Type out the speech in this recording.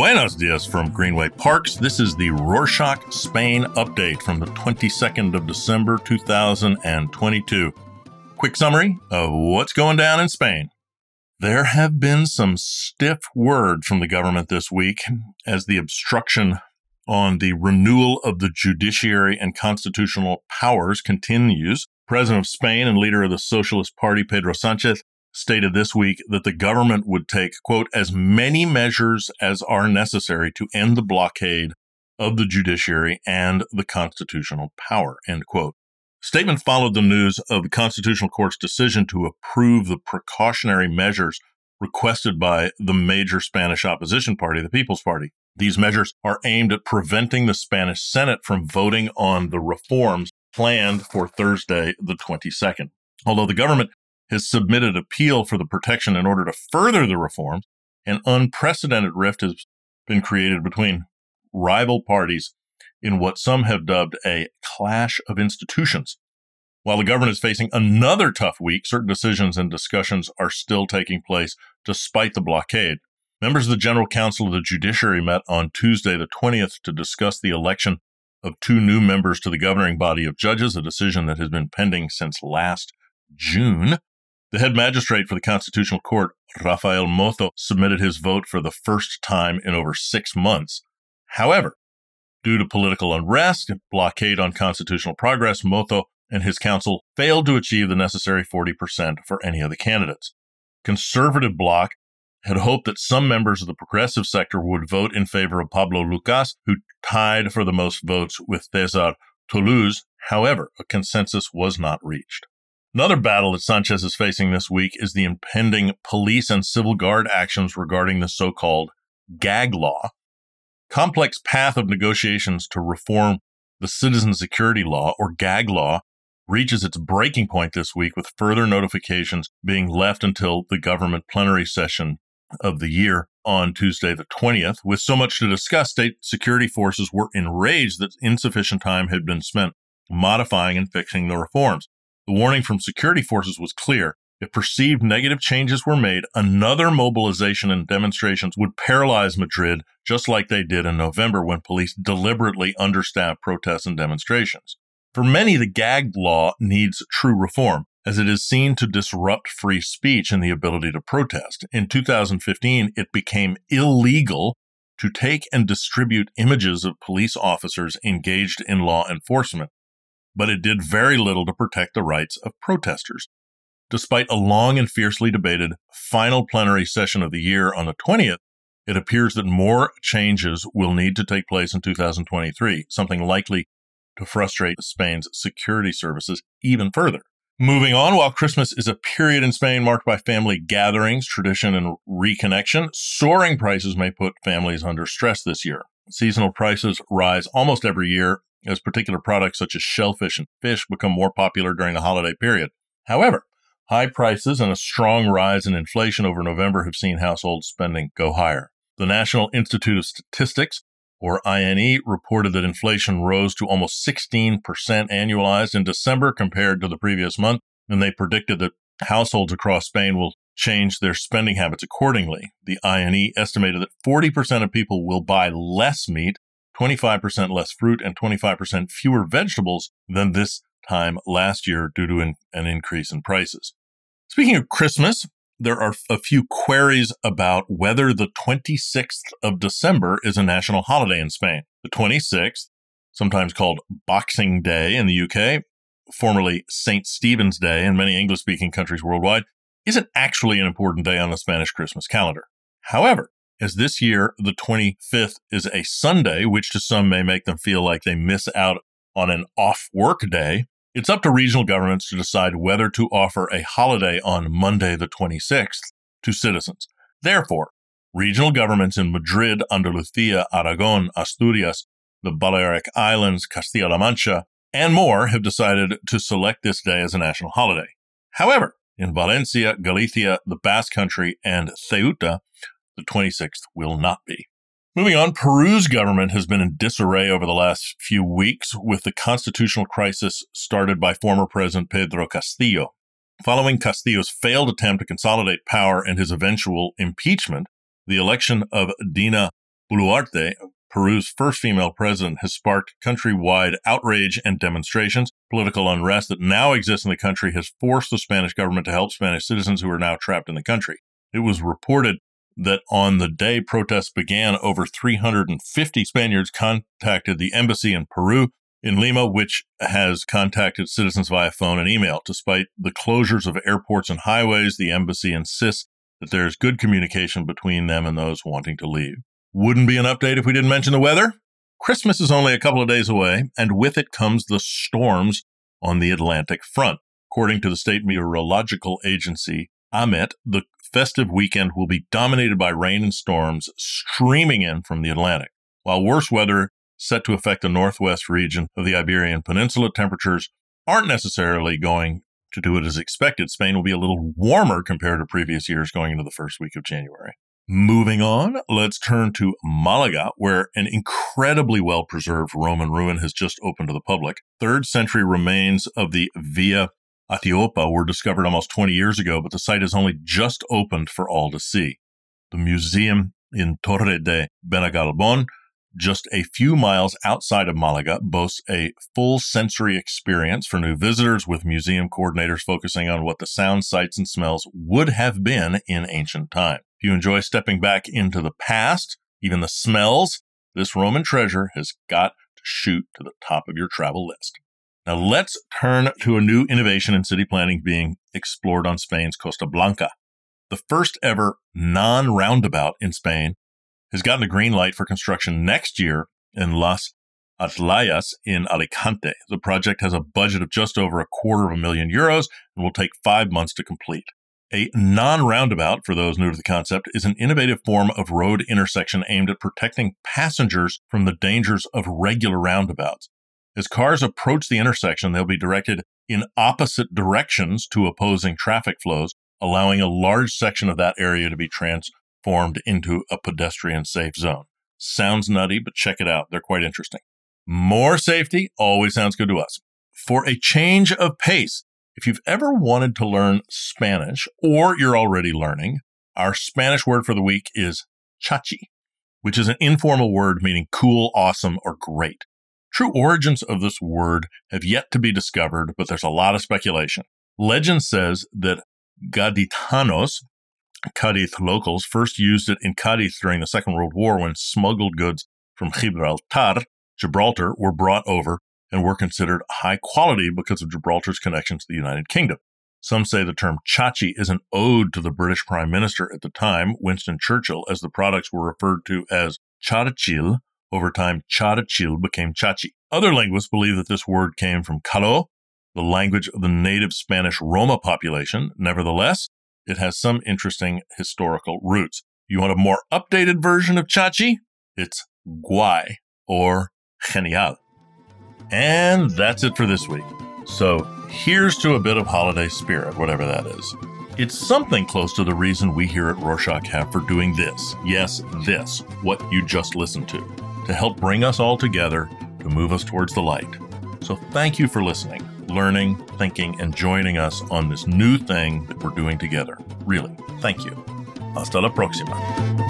Buenos dias from Greenway Parks. This is the Rorschach Spain update from the 22nd of December 2022. Quick summary of what's going down in Spain. There have been some stiff words from the government this week as the obstruction on the renewal of the judiciary and constitutional powers continues. President of Spain and leader of the Socialist Party, Pedro Sanchez, stated this week that the government would take, quote, as many measures as are necessary to end the blockade of the judiciary and the constitutional power, end quote. Statement followed the news of the Constitutional Court's decision to approve the precautionary measures requested by the major Spanish opposition party, the People's Party. These measures are aimed at preventing the Spanish Senate from voting on the reforms planned for Thursday, the 22nd. Although the government has submitted appeal for the protection in order to further the reforms, an unprecedented rift has been created between rival parties in what some have dubbed a clash of institutions. While the government is facing another tough week, certain decisions and discussions are still taking place despite the blockade. Members of the General Council of the Judiciary met on Tuesday, the 20th, to discuss the election of two new members to the governing body of judges, a decision that has been pending since last June. The head magistrate for the Constitutional Court, Rafael Mozo, submitted his vote for the first time in over six months. However, due to political unrest and blockade on constitutional progress, Mozo and his council failed to achieve the necessary 40% for any of the candidates. Conservative bloc had hoped that some members of the progressive sector would vote in favor of Pablo Lucas, who tied for the most votes with Cesar Tolosa. However, a consensus was not reached. Another battle that Sanchez is facing this week is the impending police and civil guard actions regarding the so called gag law. Complex path of negotiations to reform the citizen security law or gag law reaches its breaking point this week with further notifications being left until the government plenary session of the year on Tuesday, the 20th. With so much to discuss, state security forces were enraged that insufficient time had been spent modifying and fixing the reforms. The warning from security forces was clear. If perceived negative changes were made, another mobilization and demonstrations would paralyze Madrid, just like they did in November when police deliberately understaffed protests and demonstrations. For many, the gag law needs true reform, as it is seen to disrupt free speech and the ability to protest. In 2015, it became illegal to take and distribute images of police officers engaged in law enforcement but it did very little to protect the rights of protesters. Despite a long and fiercely debated final plenary session of the year on the 20th, it appears that more changes will need to take place in 2023, something likely to frustrate Spain's security services even further. Moving on, while Christmas is a period in Spain marked by family gatherings, tradition, and reconnection, soaring prices may put families under stress this year. Seasonal prices rise almost every year, as particular products such as shellfish and fish become more popular during the holiday period. However, high prices and a strong rise in inflation over November have seen household spending go higher. The National Institute of Statistics, or INE, reported that inflation rose to almost 16% annualized in December compared to the previous month, and they predicted that households across Spain will change their spending habits accordingly. The INE estimated that 40% of people will buy less meat 25% less fruit and 25% fewer vegetables than this time last year due to an, an, increase in prices. Speaking of Christmas, there are a few queries about whether the 26th of December is a national holiday in Spain. The 26th, sometimes called Boxing Day in the UK, formerly St. Stephen's Day in many English speaking countries worldwide, isn't actually an important day on the Spanish Christmas calendar. However, as this year, the 25th is a Sunday, which to some may make them feel like they miss out on an off work day. It's up to regional governments to decide whether to offer a holiday on Monday, the 26th, to citizens. Therefore, regional governments in Madrid, Andalusia, Aragon, Asturias, the Balearic Islands, Castilla-La Mancha, and more have decided to select this day as a national holiday. However, in Valencia, Galicia, the Basque Country, and Ceuta, the 26th will not be. Moving on, Peru's government has been in disarray over the last few weeks with the constitutional crisis started by former President Pedro Castillo. Following Castillo's failed attempt to consolidate power and his eventual impeachment, the election of Dina Boluarte, Peru's first female president, has sparked countrywide outrage and demonstrations. Political unrest that now exists in the country has forced the Spanish government to help Spanish citizens who are now trapped in the country. It was reported that on the day protests began, over 350 Spaniards contacted the embassy in Peru in Lima, which has contacted citizens via phone and email. Despite the closures of airports and highways, the embassy insists that there is good communication between them and those wanting to leave. Wouldn't be an update if we didn't mention the weather. Christmas is only a couple of days away, and with it comes the storms on the Atlantic front. According to the state meteorological agency, AEMET, the festive weekend will be dominated by rain and storms streaming in from the Atlantic. While worse weather set to affect the northwest region of the Iberian Peninsula, temperatures aren't necessarily going to do it as expected. Spain will be a little warmer compared to previous years going into the first week of January. Moving on, let's turn to Malaga, where an incredibly well preserved Roman ruin has just opened to the public. Third century remains of the Via Ataopa were discovered almost 20 years ago, but the site has only just opened for all to see. The museum in Torre de Benagalbon, just a few miles outside of Malaga, boasts a full sensory experience for new visitors with museum coordinators focusing on what the sounds, sights, and smells would have been in ancient time. If you enjoy stepping back into the past, even the smells, this Roman treasure has got to shoot to the top of your travel list. Now let's turn to a new innovation in city planning being explored on Spain's Costa Blanca. The first ever non roundabout in Spain has gotten a green light for construction next year in Las Atalayas in Alicante. The project has a budget of just over a quarter of a million euros and will take five months to complete. A non roundabout, for those new to the concept, is an innovative form of road intersection aimed at protecting passengers from the dangers of regular roundabouts. As cars approach the intersection, they'll be directed in opposite directions to opposing traffic flows, allowing a large section of that area to be transformed into a pedestrian safe zone. Sounds nutty, but check it out. They're quite interesting. More safety always sounds good to us. For a change of pace, if you've ever wanted to learn Spanish or you're already learning, our Spanish word for the week is chachi, which is an informal word meaning cool, awesome, or great. True origins of this word have yet to be discovered, but there's a lot of speculation. Legend says that Gaditanos, Cadiz locals, first used it in Cadiz during the Second World War when smuggled goods from Gibraltar, Gibraltar, were brought over and were considered high quality because of Gibraltar's connection to the United Kingdom. Some say the term chachi is an ode to the British Prime Minister at the time, Winston Churchill, as the products were referred to as charachil, over time, Charachil became Chachi. Other linguists believe that this word came from Calo, the language of the native Spanish Roma population. Nevertheless, it has some interesting historical roots. You want a more updated version of Chachi? It's Guay or Genial. And that's it for this week. So here's to a bit of holiday spirit, whatever that is. It's something close to the reason we here at Rorschach have for doing this. Yes, this, what you just listened to to help bring us all together to move us towards the light. So thank you for listening, learning, thinking, and joining us on this new thing that we're doing together. Really, thank you. Hasta la próxima.